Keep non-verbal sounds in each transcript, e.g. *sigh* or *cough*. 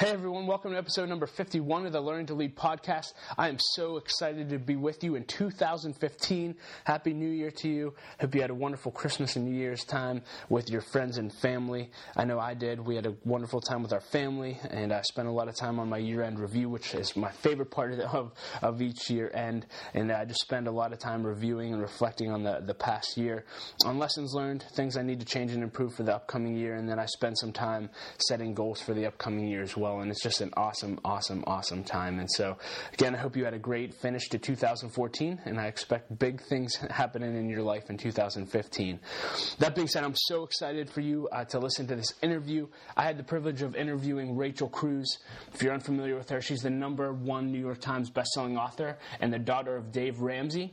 Hey everyone, welcome to episode number 51 of the Learning to Lead podcast. I am so excited to be with you in 2015. Happy New Year to you. Hope you had a wonderful Christmas and New Year's time with your friends and family. I know I did. We had a wonderful time with our family, and I spent a lot of time on my year end review, which is my favorite part of, of, each year end. And I just spend a lot of time reviewing and reflecting on the, the past year, on lessons learned, things I need to change and improve for the upcoming year, and then I spend some time setting goals for the upcoming year as well and it's just an awesome, awesome, awesome time. And so, again, I hope you had a great finish to 2014, and I expect big things *laughs* happening in your life in 2015. That being said, I'm so excited for you uh, to listen to this interview. I had the privilege of interviewing Rachel Cruze. If you're unfamiliar with her, she's the number one New York Times bestselling author and the daughter of Dave Ramsey.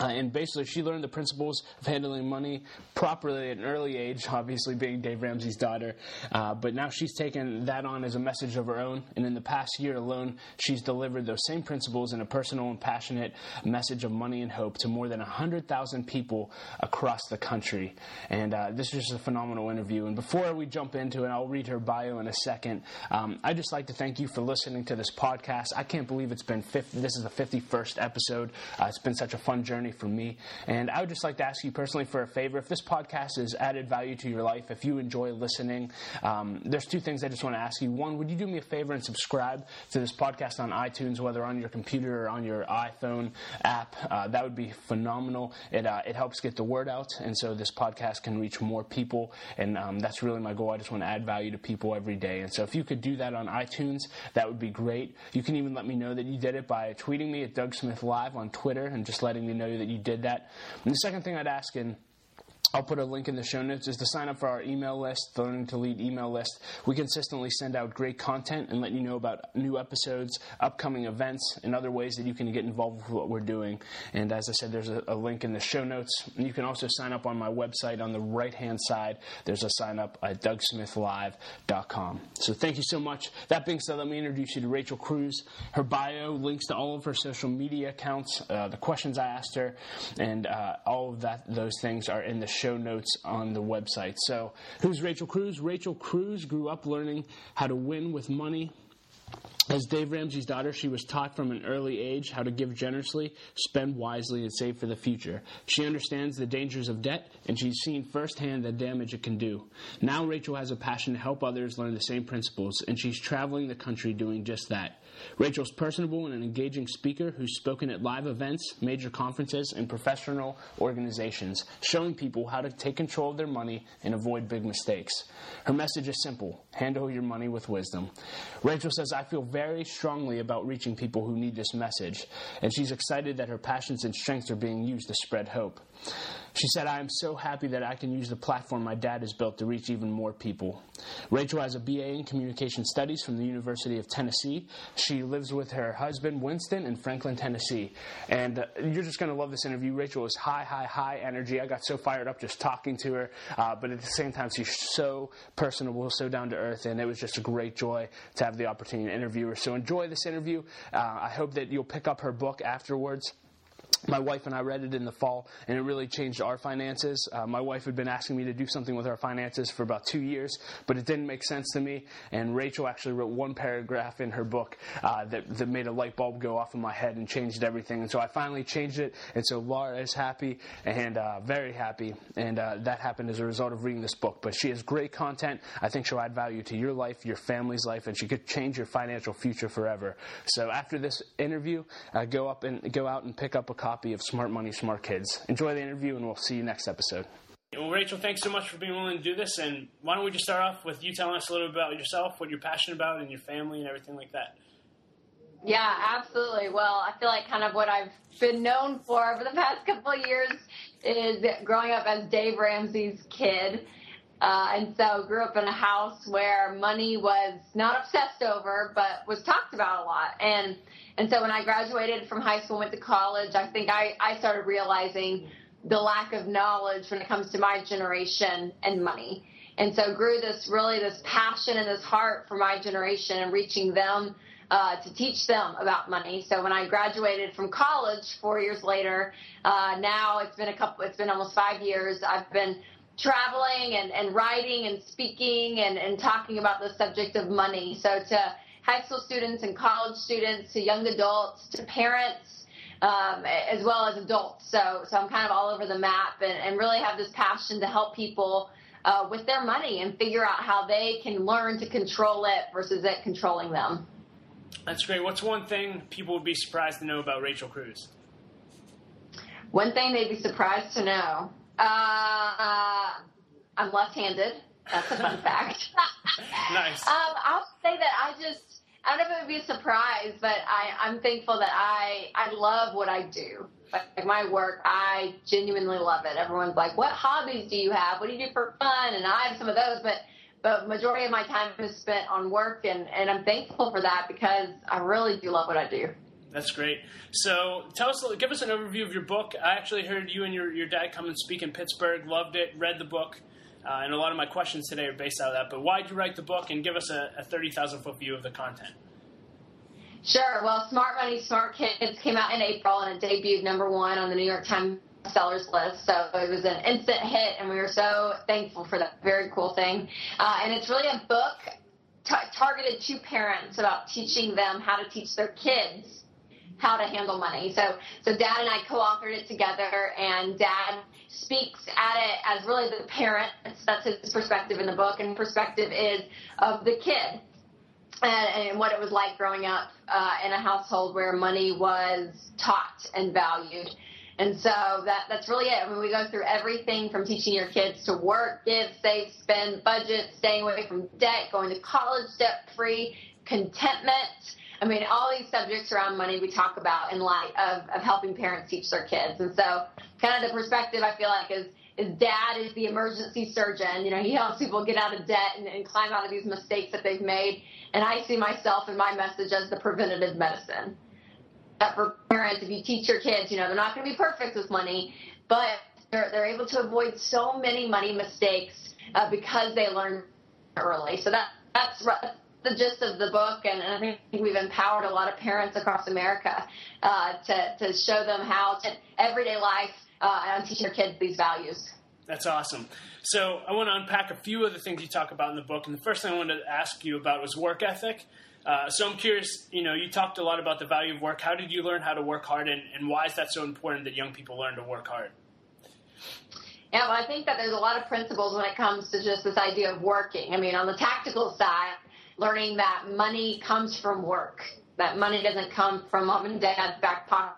Uh, and basically, she learned the principles of handling money properly at an early age, obviously being Dave Ramsey's daughter. Uh, but now she's taken that on as a message of her own. And in the past year alone, she's delivered those same principles in a personal and passionate message of money and hope to more than 100,000 people across the country. And uh, this is just a phenomenal interview. And before we jump into it, I'll read her bio in a second. Um, I'd just like to thank you for listening to this podcast. I can't believe it's been 50, this is the 51st episode. Uh, it's been such a fun journey journey for me. And I would just like to ask you personally for a favor. If this podcast has added value to your life, if you enjoy listening, um, there's two things I just want to ask you. One, would you do me a favor and subscribe to this podcast on iTunes, whether on your computer or on your iPhone app? Uh, that would be phenomenal. It, uh, it helps get the word out, and so this podcast can reach more people. And um, that's really my goal. I just want to add value to people every day. And so if you could do that on iTunes, that would be great. You can even let me know that you did it by tweeting me at Doug Smith Live on Twitter and just letting me know that you did that. And the second thing I'd ask, and I'll put a link in the show notes is to sign up for our email list, the Learning to Lead email list. We consistently send out great content and let you know about new episodes, upcoming events, and other ways that you can get involved with what we're doing. And as I said, there's a, a link in the show notes. And you can also sign up on my website on the right hand side. There's a sign up at DougSmithLive.com. So thank you so much. That being said, let me introduce you to Rachel Cruze. Her bio, links to all of her social media accounts, uh, the questions I asked her, and uh, all of that. Those things are in the show notes on the website. So, who's Rachel Cruze? Rachel Cruze grew up learning how to win with money. As Dave Ramsey's daughter, she was taught from an early age how to give generously, spend wisely, and save for the future. She understands the dangers of debt, and she's seen firsthand the damage it can do. Now, Rachel has a passion to help others learn the same principles, and she's traveling the country doing just that. Rachel's personable and an engaging speaker who's spoken at live events, major conferences, and professional organizations, showing people how to take control of their money and avoid big mistakes. Her message is simple handle your money with wisdom. Rachel says, I feel very strongly about reaching people who need this message, and she's excited that her passions and strengths are being used to spread hope. She said, I am so happy that I can use the platform my dad has built to reach even more people. Rachel has a BA in Communication Studies from the University of Tennessee. She lives with her husband, Winston, in Franklin, Tennessee. And uh, you're just going to love this interview. Rachel is high, high, high energy. I got so fired up just talking to her. Uh, but at the same time, she's so personable, so down to earth. And it was just a great joy to have the opportunity to interview her. So enjoy this interview. Uh, I hope that you'll pick up her book afterwards my wife and I read it in the fall, and it really changed our finances. Uh, my wife had been asking me to do something with our finances for about two years, but it didn't make sense to me. And Rachel actually wrote one paragraph in her book uh, that, that made a light bulb go off in my head and changed everything. And so I finally changed it. And so Laura is happy and uh, very happy. And uh, that happened as a result of reading this book. But she has great content. I think she'll add value to your life, your family's life, and she could change your financial future forever. So after this interview, uh, go up and go out and pick up a copy copy of Smart Money, Smart Kids. Enjoy the interview, and we'll see you next episode. Well, Rachel, thanks so much for being willing to do this. And why don't we just start off with you telling us a little bit about yourself, what you're passionate about, and your family, and everything like that. Yeah, absolutely. Well, I feel like kind of what I've been known for over the past couple of years is growing up as Dave Ramsey's kid. Uh, and so grew up in a house where money was not obsessed over, but was talked about a lot. And and so when I graduated from high school, went to college, I think I, I started realizing the lack of knowledge when it comes to my generation and money. And so grew this really this passion and this heart for my generation and reaching them uh, to teach them about money. So when I graduated from college four years later, uh, now it's been a couple, it's been almost five years. I've been traveling and, and writing and speaking and, and talking about the subject of money. So to high school students and college students, to young adults, to parents, um, as well as adults. So, so I'm kind of all over the map and, and really have this passion to help people uh, with their money and figure out how they can learn to control it versus it controlling them. That's great. What's one thing people would be surprised to know about Rachel Cruze? One thing they'd be surprised to know. Uh, I'm left-handed. That's a fun fact. *laughs* nice. Um, I'll say that I just I don't know if it would be a surprise, but I, I'm thankful that I I love what I do. Like my work, I genuinely love it. Everyone's like, "What hobbies do you have? What do you do for fun?" And I have some of those, but but majority of my time is spent on work, and and I'm thankful for that because I really do love what I do. That's great. So tell us, give us an overview of your book. I actually heard you and your, your dad come and speak in Pittsburgh. Loved it. Read the book. Uh, and a lot of my questions today are based out of that. But why did you write the book? And give us a, a 30,000 foot view of the content. Sure. Well, Smart Money, Smart Kids came out in April and it debuted number one on the New York Times sellers list. So it was an instant hit, and we were so thankful for that. Very cool thing. Uh, and it's really a book t- targeted to parents about teaching them how to teach their kids how to handle money. So, so Dad and I co-authored it together, and Dad speaks at it as really the parent. That's his perspective in the book, and perspective is of the kid. And, and what it was like growing up uh, in a household where money was taught and valued. And so that that's really it. I mean, we go through everything from teaching your kids to work, give, save, spend, budget, staying away from debt, going to college debt free, contentment. I mean, all these subjects around money we talk about in light of, of helping parents teach their kids. And so kind of the perspective I feel like is his dad is the emergency surgeon. You know, he helps people get out of debt and, and climb out of these mistakes that they've made. And I see myself and my message as the preventative medicine. That for parents, if you teach your kids, you know, they're not going to be perfect with money, but they're, they're able to avoid so many money mistakes uh, because they learn early. So that that's the gist of the book, and, I think we've empowered a lot of parents across America uh, to to show them how to everyday life uh, and teach their kids these values. That's awesome. So I want to unpack a few of the things you talk about in the book, and the first thing I wanted to ask you about was work ethic. Uh, so I'm curious, you know, you talked a lot about the value of work. How did you learn how to work hard, and, and why is that so important that young people learn to work hard? Yeah, well, I think that there's a lot of principles when it comes to just this idea of working. I mean, on the tactical side, learning that money comes from work, that money doesn't come from mom and dad's back pocket.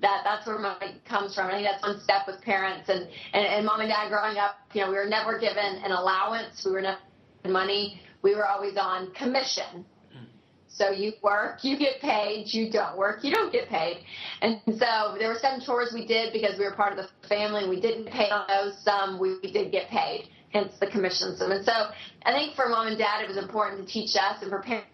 That that's where money comes from. I think that's one step with parents and, and, and mom and dad growing up. You know, we were never given an allowance. We were never given money. We were always on commission. So you work, you get paid. You don't work, you don't get paid. And so there were some chores we did because we were part of the family and we didn't pay on those. Some we did get paid hence the commission. And so I think for mom and dad, it was important to teach us and prepare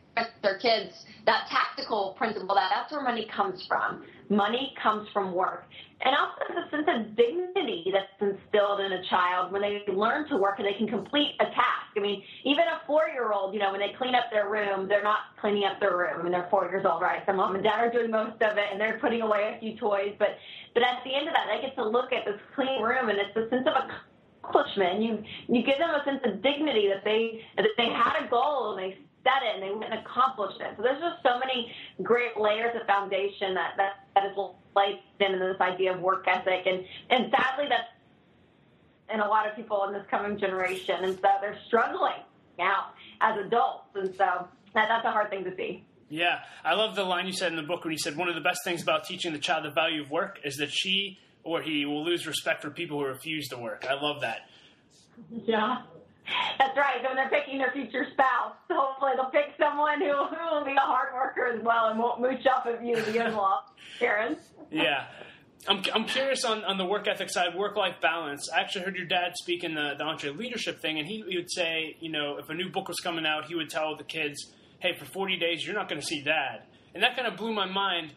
their kids that tactical principle that that's where money comes from. Money comes from work. And also the sense of dignity that's instilled in a child when they learn to work and they can complete a task. I mean, even a four-year-old, you know, when they clean up their room, they're not cleaning up their room and they're four years old, right? So mom and dad are doing most of it and they're putting away a few toys. But, but at the end of that, they get to look at this clean room and it's a sense of a accomplishment. You you give them a sense of dignity that they that they had a goal and they set it and they went and accomplished it. So there's just so many great layers of foundation that that, that is placed in this idea of work ethic and and sadly that's in a lot of people in this coming generation and so they're struggling now as adults and so that, that's a hard thing to see. Yeah, I love the line you said in the book when you said one of the best things about teaching the child the value of work is that she or he will lose respect for people who refuse to work. I love that. Yeah. That's right. When they're picking their future spouse, *laughs* hopefully they'll pick someone who, who will be a hard worker as well and won't mooch off of you, the in-law parents. *laughs* yeah. I'm, I'm curious on, on the work ethic side, work life balance. I actually heard your dad speak in the, the EntreLeadership thing, and he, he would say, you know, if a new book was coming out, he would tell the kids, hey, for 40 days, you're not going to see dad. And that kind of blew my mind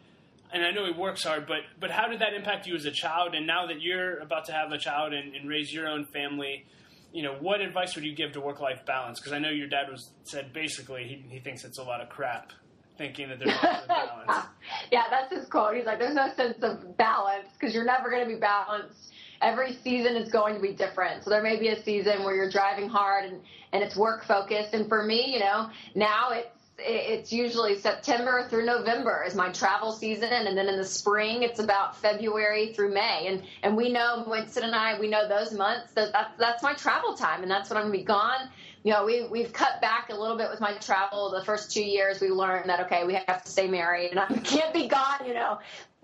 and I know he works hard, but but how did that impact you as a child? And now that you're about to have a child and, and raise your own family, you know, what advice would you give to work life balance? Because I know your dad was said basically he he thinks it's a lot of crap, thinking that there's no balance. *laughs* yeah, that's his quote. He's like, "There's no sense of balance because you're never going to be balanced." every season is going to be different. So there may be a season where you're driving hard and, and it's work focused. And for me, you know, now it's, it's usually September through November is my travel season, and then in the spring it's about February through May. And and we know Winston and I, we know those months. That that's that's my travel time, and that's when I'm gonna be gone. You know, we we've cut back a little bit with my travel. The first two years, we learned that okay, we have to stay married, and I *laughs* can't be gone. You know,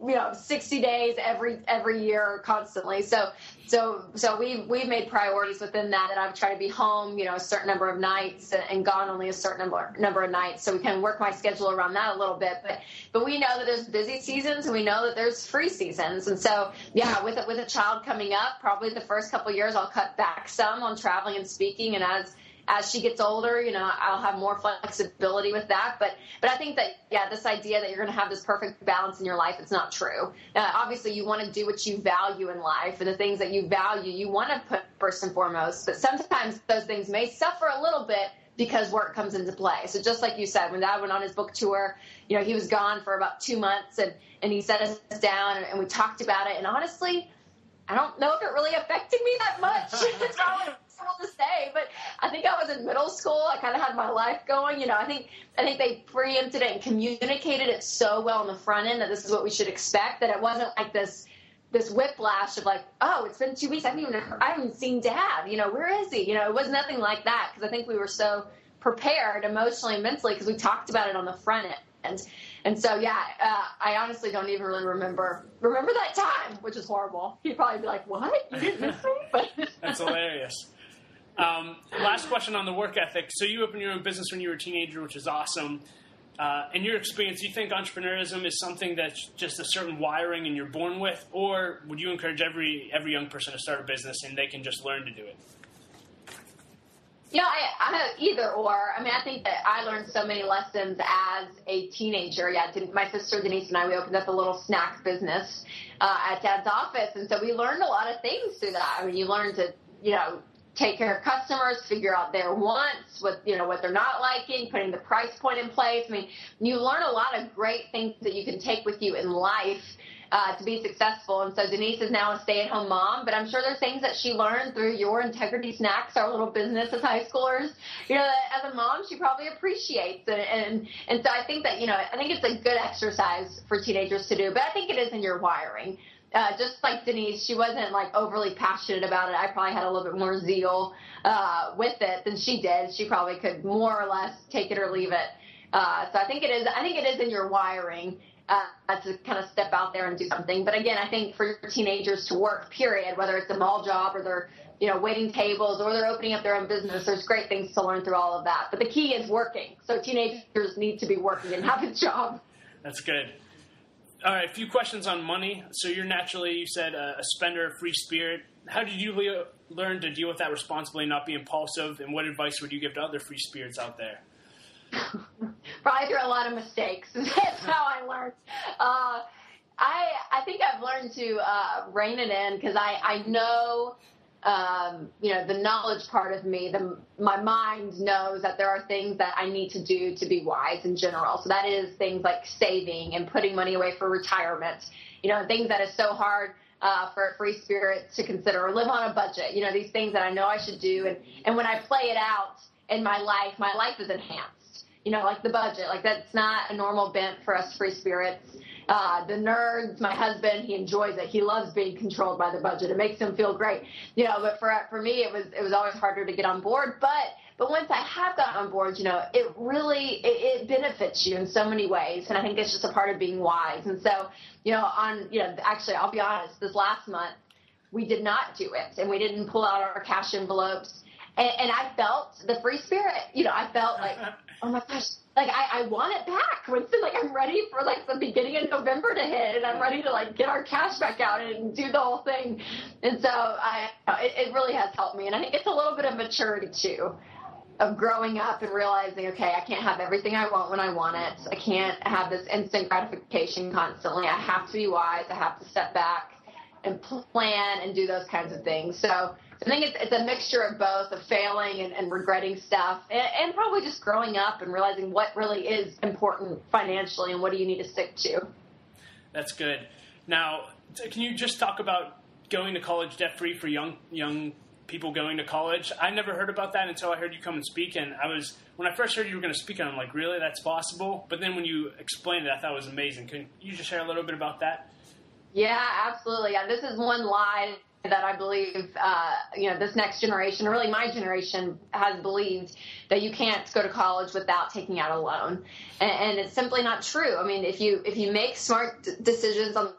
you know 60 days every every year constantly. So so so we've we've made priorities within that. And i've tried to be home you know a certain number of nights and, and gone only a certain number number of nights. So we can work my schedule around that a little bit. But but we know that there's busy seasons and we know that there's free seasons. And so yeah with a, with a child coming up probably the first couple years i'll cut back some on traveling and speaking. And as as she gets older, you know, I'll have more flexibility with that. But but I think that yeah, this idea that you're going to have this perfect balance in your life, it's not true. Uh, obviously, you want to do what you value in life, and the things that you value, you want to put first and foremost. But sometimes those things may suffer a little bit because work comes into play. So just like you said, when Dad went on his book tour, you know, he was gone for about two months, and and he set us down, and, and we talked about it. And honestly. I don't know if it really affected me that much. *laughs* to say, but I think I was in middle school. I kind of had my life going. You know, I think I think they preempted it and communicated it so well on the front end that this is what we should expect. That it wasn't like this this whiplash of like, oh, it's been two weeks. I haven't even I haven't seen Dad. You know, where is he? You know, it was nothing like that because I think we were so prepared emotionally and mentally because we talked about it on the front end. And so, yeah, uh, I honestly don't even really remember remember that time, which is horrible. He'd probably be like, "What? You didn't miss me?" But *laughs* that's hilarious. Um, last question on the work ethic. So you opened your own business when you were a teenager, which is awesome. Uh, in your experience, do you think entrepreneurship is something that's just a certain wiring and you're born with, or would you encourage every every young person to start a business and they can just learn to do it? Yeah, I, I either or. I mean, I think that I learned so many lessons as a teenager. Yeah, my sister Denise and I we opened up a little snack business uh, at Dad's office, and so we learned a lot of things through that. I mean, you learn to you know take care of customers, figure out their wants, what you know what they're not liking, putting the price point in place. I mean, you learn a lot of great things that you can take with you in life uh, to be successful. And so Denise is now a stay-at-home mom, but I'm sure there's things that she learned through your Integrity Snacks, our little business as high schoolers. You know, as a mom, she probably appreciates it. And and so I think that you know, I think it's a good exercise for teenagers to do, but I think it is in your wiring uh, just like Denise, she wasn't like overly passionate about it. I probably had a little bit more zeal uh, with it than she did. She probably could more or less take it or leave it. Uh, so I think it is. I think it is in your wiring uh, to kind of step out there and do something. But again, I think for teenagers to work, period, whether it's a mall job or they're you know waiting tables or they're opening up their own business, there's great things to learn through all of that. But the key is working. So teenagers need to be working and have a job. That's good. All right, a few questions on money. So you're naturally, you said, a, a spender, free spirit. How did you le- learn to deal with that responsibly, not be impulsive? And what advice would you give to other free spirits out there? *laughs* Probably through a lot of mistakes. *laughs* That's how I learned. Uh, I I think I've learned to uh, rein it in because I I know um, you know, the knowledge part of me, the, my mind knows that there are things that I need to do to be wise in general. So that is things like saving and putting money away for retirement, you know, things that is so hard uh, for a free spirit to consider or live on a budget, you know, these things that I know I should do. And, and when I play it out in my life, my life is enhanced, you know, like the budget, like that's not a normal bent for us free spirits. Uh, the nerds, my husband, he enjoys it. He loves being controlled by the budget. It makes him feel great, you know. But for for me, it was it was always harder to get on board. But but once I have got on board, you know, it really it, it benefits you in so many ways, and I think it's just a part of being wise. And so, you know, on you know, actually, I'll be honest. This last month, we did not do it, and we didn't pull out our cash envelopes. And, and I felt the free spirit. You know, I felt like, *laughs* oh my gosh, like I, I want it back. Winston, like I'm ready for like the beginning of November to hit, and I'm ready to like get our cash back out and do the whole thing. And so I, it, it really has helped me, and I think it's a little bit of maturity too, of growing up and realizing, okay, I can't have everything I want when I want it. I can't have this instant gratification constantly. I have to be wise. I have to step back and plan and do those kinds of things. So I think it's, it's a mixture of both of failing and, and regretting stuff and, and, probably just growing up and realizing what really is important financially and what do you need to stick to. That's good. Now, can you just talk about going to college debt free for young young people going to college. I never heard about that until I heard you come and speak, and I was when I first heard you were going to speak, I'm like, really, that's possible. But then when you explained it, I thought it was amazing. Can you just share a little bit about that? Yeah, absolutely. Yeah, this is one lie that I believe, uh, you know, this next generation, or really my generation, has believed that you can't go to college without taking out a loan, and, and it's simply not true. I mean, if you if you make smart d- decisions on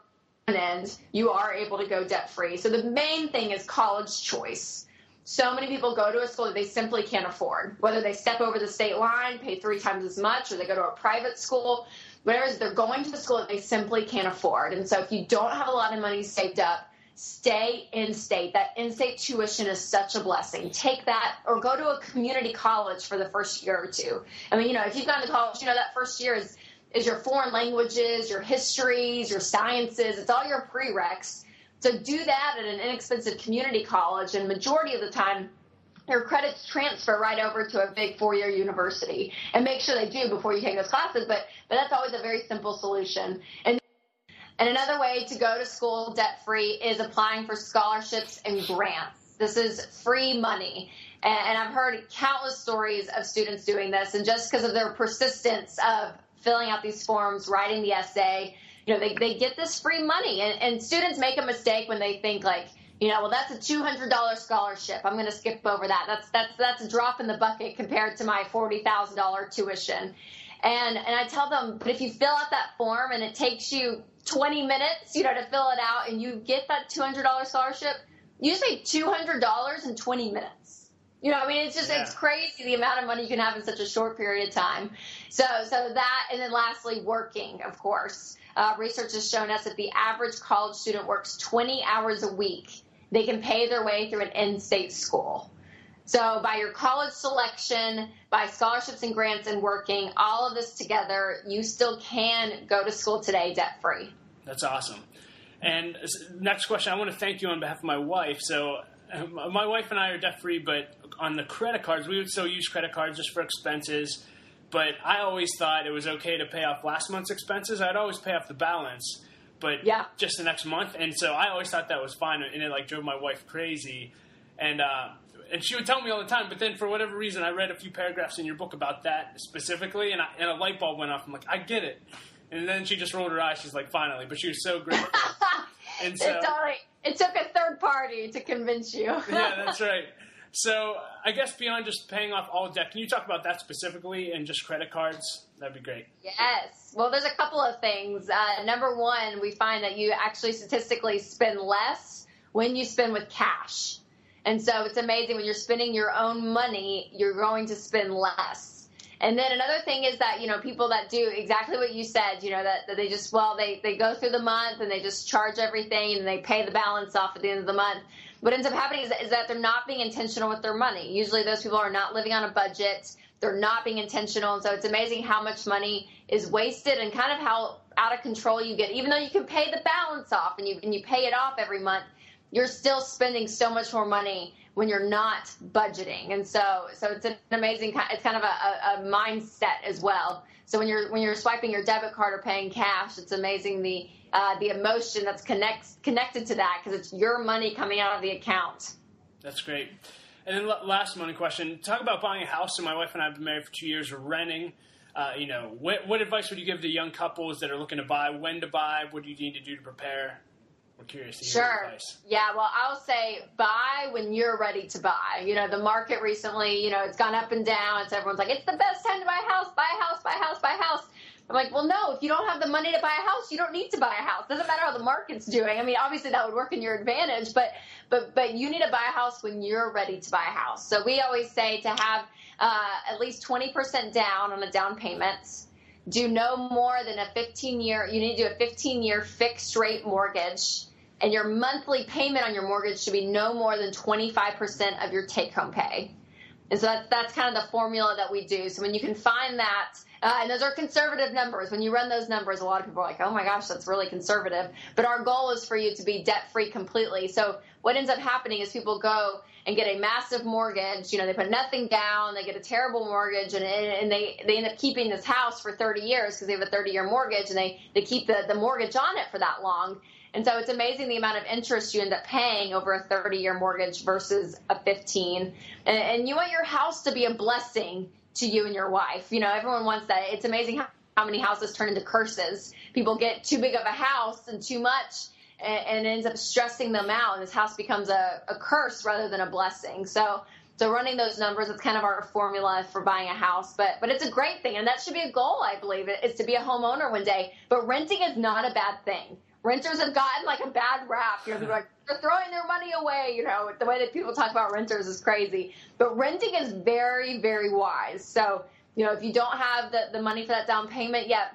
end, you are able to go debt free. So the main thing is college choice. So many people go to a school that they simply can't afford, whether they step over the state line, pay three times as much, or they go to a private school. Whereas they're going to the school that they simply can't afford. And so if you don't have a lot of money saved up, stay in state. That in state tuition is such a blessing. Take that or go to a community college for the first year or two. I mean, you know, if you've gone to college, you know, that first year is, is your foreign languages, your histories, your sciences, it's all your prereqs. So do that at an inexpensive community college, and majority of the time, your credits transfer right over to a big four-year university, and make sure they do before you take those classes. But but that's always a very simple solution. And and another way to go to school debt free is applying for scholarships and grants. This is free money. And, I've heard countless stories of students doing this. And just because of their persistence of filling out these forms, writing the essay, you know, they, they get this free money. And, and students make a mistake when they think like, you know, well, that's a two hundred dollar scholarship. I'm going to skip over that. That's that's that's a drop in the bucket compared to my forty thousand dollar tuition. And and I tell them, but if you fill out that form and it takes you 20 minutes, you know, to fill it out and you get that $200 scholarship, you say $200 in 20 minutes. You know, I mean, it's just, yeah. it's crazy the amount of money you can have in such a short period of time. So, so that, and then lastly, working, of course. Uh, research has shown us that the average college student works 20 hours a week. They can pay their way through an in-state school. So by your college selection, by scholarships and grants and working, all of this together, you still can go to school today debt free. That's awesome. And next question, I want to thank you on behalf of my wife. So uh, my wife and I are debt free, but on the credit cards, we would still use credit cards just for expenses. But I always thought it was okay to pay off last month's expenses. I'd always pay off the balance, but yeah. just the next month. And so I always thought that was fine, and it like drove my wife crazy. And uh, and she would tell me all the time. But then, for whatever reason, I read a few paragraphs in your book about that specifically, and, I, and a light bulb went off. I'm like, I get it. And then she just rolled her eyes. She's like, finally. But she was so grateful. *laughs* and so, it, it took a third party to convince you. *laughs* yeah, *laughs* that's right. So I guess beyond just paying off all debt, can you talk about that specifically and just credit cards? That'd be great. Yes. Well, there's a couple of things. Uh, number one, we find that you actually statistically spend less when you spend with cash. And so it's amazing when you're spending your own money, you're going to spend less. And then another thing is that, you know, people that do exactly what you said, you know, that, that they just, well, they, they go through the month and they just charge everything and they pay the balance off at the end of the month. What ends up happening is that, is that they're not being intentional with their money. Usually those people are not living on a budget. They're not being intentional. And so it's amazing how much money is wasted and kind of how out of control you get, even though you can pay the balance off and you, and you pay it off every month you're still spending so much more money when you're not budgeting. And so, so it's an amazing, it's kind of a, a, mindset as well. So when you're, when you're swiping your debit card or paying cash, it's amazing the, uh, the emotion that's connects, connected to that because it's your money coming out of the account. That's great. And then last money question, talk about buying a house. So my wife and I have been married for two years. We're renting. Uh, you know, what, what advice would you give to young couples that are looking to buy? When to buy? What do you need to do to prepare? We're curious to hear sure. Yeah, well, I'll say buy when you're ready to buy. You know, the market recently, you know, it's gone up and down. So everyone's like, it's the best time to buy a house, buy a house, buy a house, buy a house. I'm like, well, no, if you don't have the money to buy a house, you don't need to buy a house. Doesn't matter how the market's doing. I mean, obviously that would work in your advantage, but but but you need to buy a house when you're ready to buy a house. So we always say to have uh, at least 20% down on a down payment. Do no more than a 15 year. You need to do a 15 year fixed rate mortgage and your monthly payment on your mortgage should be no more than 25% of your take home pay. And so that's, that's kind of the formula that we do. So when you can find that, uh, and those are conservative numbers. When you run those numbers, a lot of people are like, oh my gosh, that's really conservative. But our goal is for you to be debt free completely. So what ends up happening is people go and get a massive mortgage. You know, they put nothing down, they get a terrible mortgage, and, and they, they end up keeping this house for 30 years because they have a 30 year mortgage and they, they keep the, the mortgage on it for that long And so it's amazing the amount of interest you end up paying over a 30 year mortgage versus a 15. And, and, you want your house to be a blessing to you and your wife. You know, everyone wants that. It's amazing how, how many houses turn into curses. People get too big of a house and too much and, and ends up stressing them out. And this house becomes a, a curse rather than a blessing. So, so running those numbers, it's kind of our formula for buying a house, but but it's a great thing, and that should be a goal, I believe, is to be a homeowner one day. But renting is not a bad thing renters have gotten like a bad rap. You know, are like they're throwing their money away. You know, the way that people talk about renters is crazy. But renting is very, very wise. So, you know, if you don't have the, the money for that down payment yet,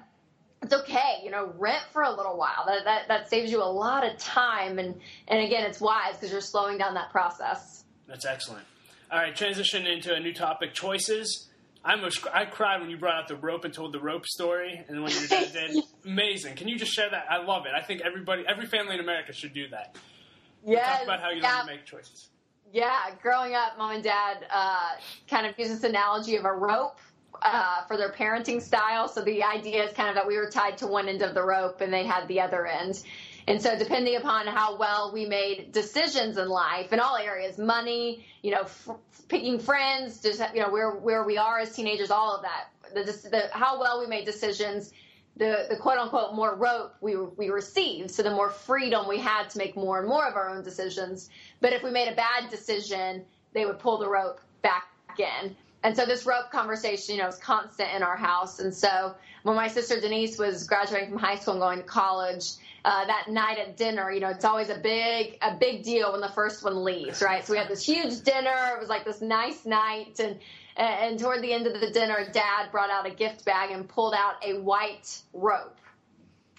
it's okay. You know, rent for a little while. That that, that saves you a lot of time, and and again, it's wise because you're slowing down that process. That's excellent. All right, transition into a new topic: choices. I almost I cried when you brought out the rope and told the rope story, and when your *laughs* dad did. Amazing. Can you just share that? I love it. I think everybody, every family in America should do that. Yeah. Talk about how you yeah. learn to make choices. Yeah, growing up, mom and dad uh, kind of use this analogy of a rope uh, for their parenting style. So the idea is kind of that we were tied to one end of the rope and they had the other end. And so, depending upon how well we made decisions in life, in all areas, money, you know, f- picking friends, just you know, where where we are as teenagers, all of that, the, the how well we made decisions, the the quote unquote more rope we we received, so the more freedom we had to make more and more of our own decisions. But if we made a bad decision, they would pull the rope back in. And so this rope conversation, you know, is constant in our house. And so when my sister Denise was graduating from high school and going to college, uh, that night at dinner, you know, it's always a big a big deal when the first one leaves, right? So we had this huge dinner. It was like this nice night, and and toward the end of the dinner, Dad brought out a gift bag and pulled out a white rope.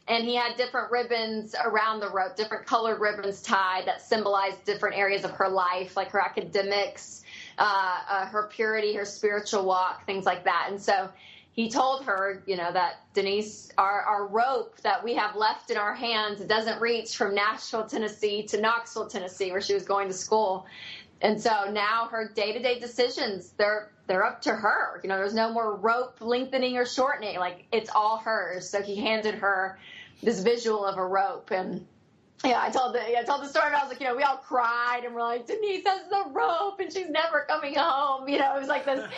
And he had different ribbons around the rope, different colored ribbons tied that symbolized different areas of her life, like her academics, uh, uh, her purity, her spiritual walk, things like that. And so he told her, you know, that Denise, our, our rope that we have left in our hands doesn't reach from Nashville, Tennessee to Knoxville, Tennessee, where she was going to school. And so now her day to day decisions, they're they're up to her. You know, there's no more rope lengthening or shortening. Like it's all hers. So he handed her this visual of a rope and yeah, I told the I told the story. I was like, you know, we all cried and we're like, Denise has the rope and she's never coming home. You know, it was like this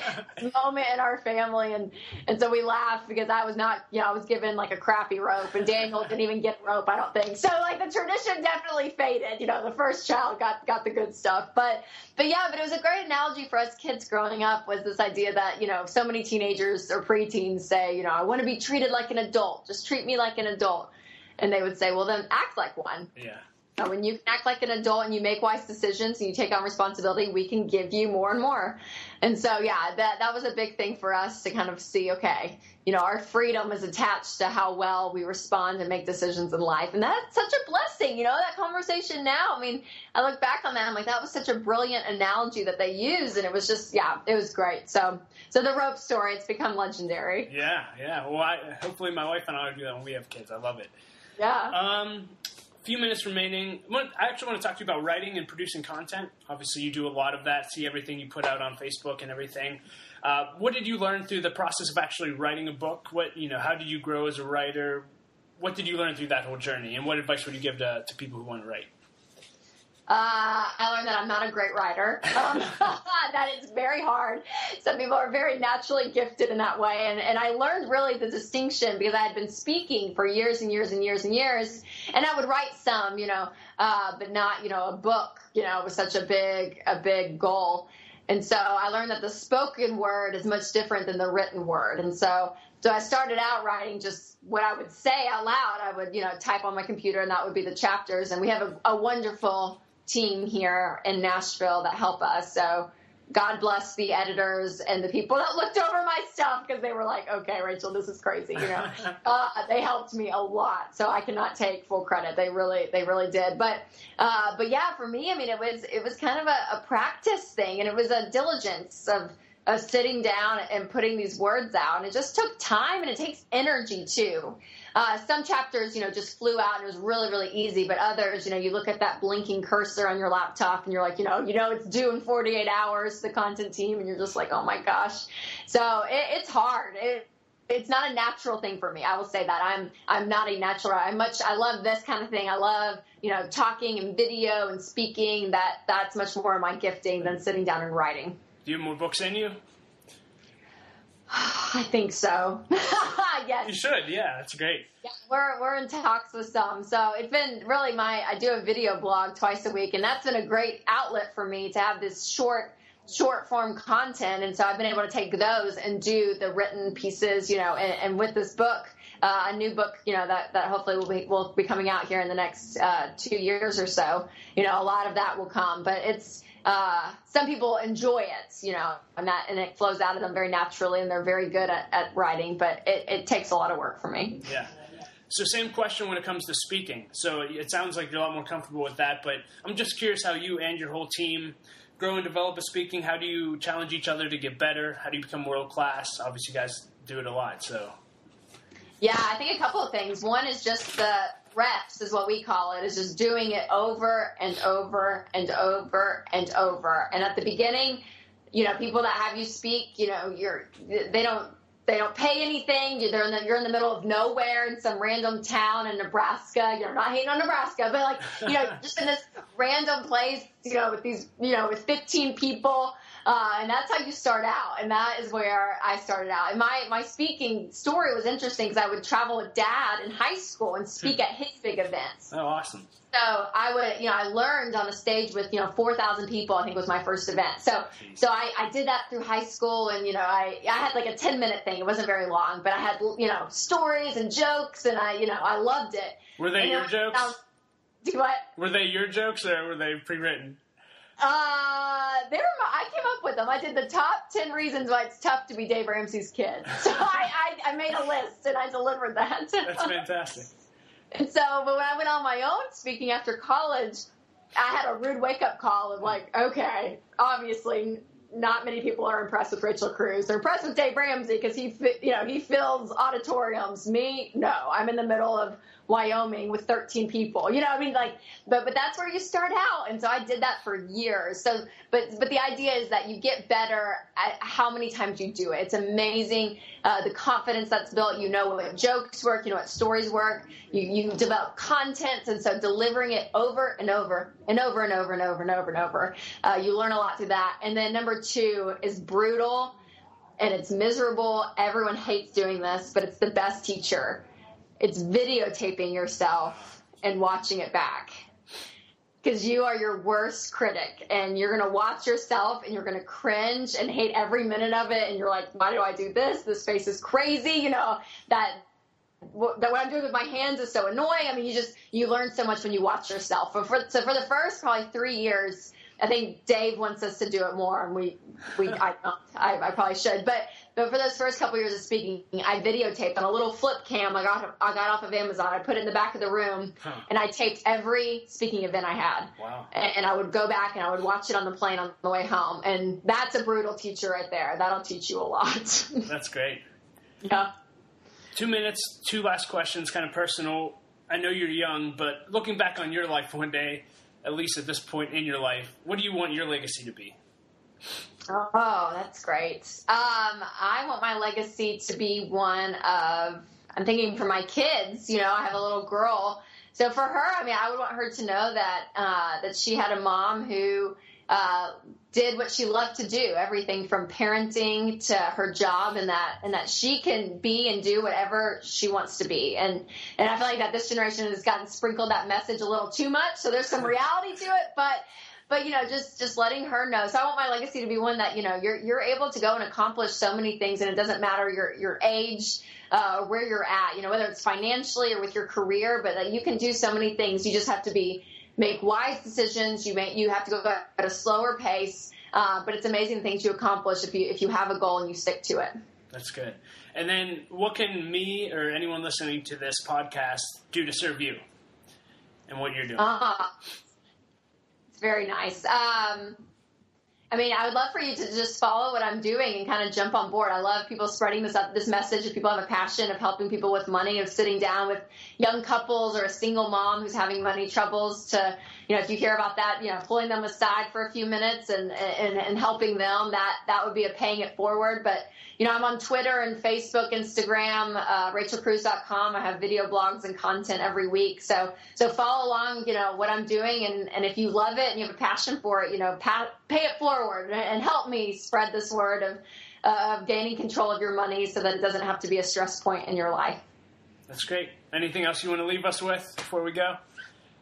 *laughs* moment in our family, and and so we laughed because I was not, you know, I was given like a crappy rope, and Daniel didn't even get rope. I don't think so. Like the tradition definitely faded. You know, the first child got got the good stuff, but but yeah, but it was a great analogy for us kids growing up. Was this idea that you know, so many teenagers or preteens say, you know, I want to be treated like an adult. Just treat me like an adult and they would say, well, then act like one. Yeah. Now, when you act like an adult and you make wise decisions and you take on responsibility, we can give you more and more. And so, yeah, that that was a big thing for us to kind of see. Okay, you know, our freedom is attached to how well we respond and make decisions in life, and that's such a blessing. You know, that conversation now. I mean, I look back on that, I'm like, that was such a brilliant analogy that they used, and it was just, yeah, it was great. So, so the rope story, it's become legendary. Yeah, yeah. Well, I, hopefully, my wife and I will do that when we have kids. I love it. Yeah. Um, a few minutes remaining. I actually want to talk to you about writing and producing content. Obviously, you do a lot of that. See everything you put out on Facebook and everything. Uh, what did you learn through the process of actually writing a book? What you know? How did you grow as a writer? What did you learn through that whole journey? And what advice would you give to, to people who want to write? Uh, I learned that I'm not a great writer. *laughs* Um, *laughs* that it's very hard. Some people are very naturally gifted in that way. And, and I learned really the distinction because I had been speaking for years and years and years and years. And I would write some, you know, uh, but not, you know, a book, you know, was such a big, a big goal. And so I learned that the spoken word is much different than the written word. And so, so I started out writing just what I would say out loud. I would, you know, type on my computer and that would be the chapters. And we have a, a wonderful team here in Nashville that help us. So God bless the editors and the people that looked over my stuff because they were like, okay, Rachel, this is crazy. You know, *laughs* uh, they helped me a lot. So I cannot take full credit. They really, they really did. But, uh, but yeah, for me, I mean, it was, it was kind of a, a practice thing and it was a diligence of, of sitting down and putting these words out. And it just took time and it takes energy too. Uh, some chapters, you know, just flew out and it was really, really easy. But others, you know, you look at that blinking cursor on your laptop and you're like, you know, you know, it's due in 48 hours. The content team, and you're just like, oh my gosh. So it, it's hard. It, it's not a natural thing for me. I will say that I'm I'm not a natural. I much I love this kind of thing. I love you know talking and video and speaking. That that's much more of my gifting than sitting down and writing. Do you have more books in you? *sighs* I think so. *laughs* yes. You should. Yeah, that's great. Yeah, we're we're in talks with some. So it's been really my I do a video blog twice a week and that's been a great outlet for me to have this short short form content and so I've been able to take those and do the written pieces, you know, and, and with this book uh, a new book, you know, that, that hopefully will be, will be coming out here in the next uh, two years or so. You know, a lot of that will come, but it's, uh, some people enjoy it, you know, and that and it flows out of them very naturally, and they're very good at, at writing. But it, it takes a lot of work for me. Yeah. So same question when it comes to speaking. So it sounds like you're a lot more comfortable with that, but I'm just curious how you and your whole team grow and develop a speaking. How do you challenge each other to get better? How do you become world class? Obviously, you guys do it a lot. So. Yeah, I think a couple of things. One is just the reps is what we call it is just doing it over and over and over and over. And at the beginning you know people that have you speak you know you're they don't they don't pay anything. You're in the, you're in the middle of nowhere in some random town in nebraska. You're not hating on nebraska but like you know just in this random place you know with these you know with 15 people uh, and that's how you start out. And that is where I started out. And my, my speaking story was interesting because I would travel with dad in high school and speak hmm. at his big events. Oh, awesome. So I would, you know, I learned on a stage with, you know, 4,000 people, I think was my first event. So, so I, I did that through high school and, you know, I, I had like a 10 minute thing. It wasn't very long, but I had, you know, stories and jokes and I, you know, I loved it. Were they and your jokes? do what? Were they your jokes or were they pre-written? Uh, they were. I came up with them. I did the top ten reasons why it's tough to be Dave Ramsey's kid. *laughs* So I, I, I made a list and I delivered that. *laughs* That's fantastic. and so, but when I went on my own speaking after college, I had a rude wake up call of like, okay, obviously not many people are impressed with Rachel Cruze. They're impressed with Dave Ramsey because he, you know, he fills auditoriums. Me, no, I'm in the middle of Wyoming with 13 people. You know, I mean, like, but but that's where you start out, and so I did that for years. So, but but the idea is that you get better at how many times you do it. It's amazing uh, the confidence that's built. You know what jokes work, you know what stories work. You you develop content, and so delivering it over and over and over and over and over and over and over. Uh, you learn a lot through that. And then number two is brutal and it's miserable. Everyone hates doing this, but it's the best teacher it's videotaping yourself and watching it back. Because you are your worst critic and you're going to watch yourself and you're going to cringe and hate every minute of it and you're like why do i do this? This face is crazy you know? That that what i'm doing with my hands is so annoying. I mean you just you learn so much when you watch yourself. For, so for the first probably three years I think Dave wants us to do it more, and we, we, I don't. I, I probably should, but but for those first couple years of speaking, I videotaped on a little flip cam. I got I got off of Amazon. I put it in the back of the room, huh. and I taped every speaking event I had. Wow! And, and, I would go back and I would watch it on the plane on the way home. And that's a brutal teacher right there. That'll teach you a lot. *laughs* that's great. Yeah. Two minutes. Two last questions. Kind of personal. I know you're young, but looking back on your life one day, at least at this point in your life, what do you want your legacy to be? Oh, that's great. Um, I want my legacy to be one of, I'm thinking for my kids, you know, I have a little girl. So for her, I mean, I would want her to know that, uh, that she had a mom who, uh, did what she loved to do, everything from parenting to her job and that, and that she can be and do whatever she wants to be. And, and I feel like that this generation has gotten sprinkled that message a little too much. So there's some reality to it, but, but you know, just just letting her know. So I want my legacy to be one that you know you're you're able to go and accomplish so many things, and it doesn't matter your your age, uh, where you're at. You know, whether it's financially or with your career, but that you can do so many things. You just have to be make wise decisions. You may you have to go at a slower pace, uh, but it's amazing things you accomplish if you if you have a goal and you stick to it. That's good. And then, what can me or anyone listening to this podcast do to serve you and what you're doing? Uh, very nice. Um, I mean, I would love for you to just follow what I'm doing and kind of jump on board. I love people spreading this up, this message. If people have a passion of helping people with money, of sitting down with young couples or a single mom who's having money troubles, to you know, if you hear about that, you know, pulling them aside for a few minutes and and, and helping them, that that would be a paying it forward. But you know, I'm on Twitter and Facebook, Instagram, uh, RachelCruze.com. I have video blogs and content every week. So, so follow along, you know, what I'm doing. And, and if you love it and you have a passion for it, you know, pay it forward and help me spread this word of, uh, of gaining control of your money so that it doesn't have to be a stress point in your life. That's great. Anything else you want to leave us with before we go?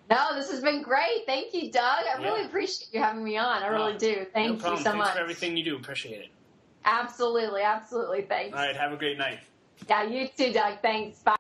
No, this has been great. Thank you, Doug. I yeah. really appreciate you having me on. I really do. Thank no you so Thanks much for everything you do. Appreciate it. Absolutely, absolutely. Thanks. All right, have a great night. Yeah, you too, Doug. Thanks. Bye.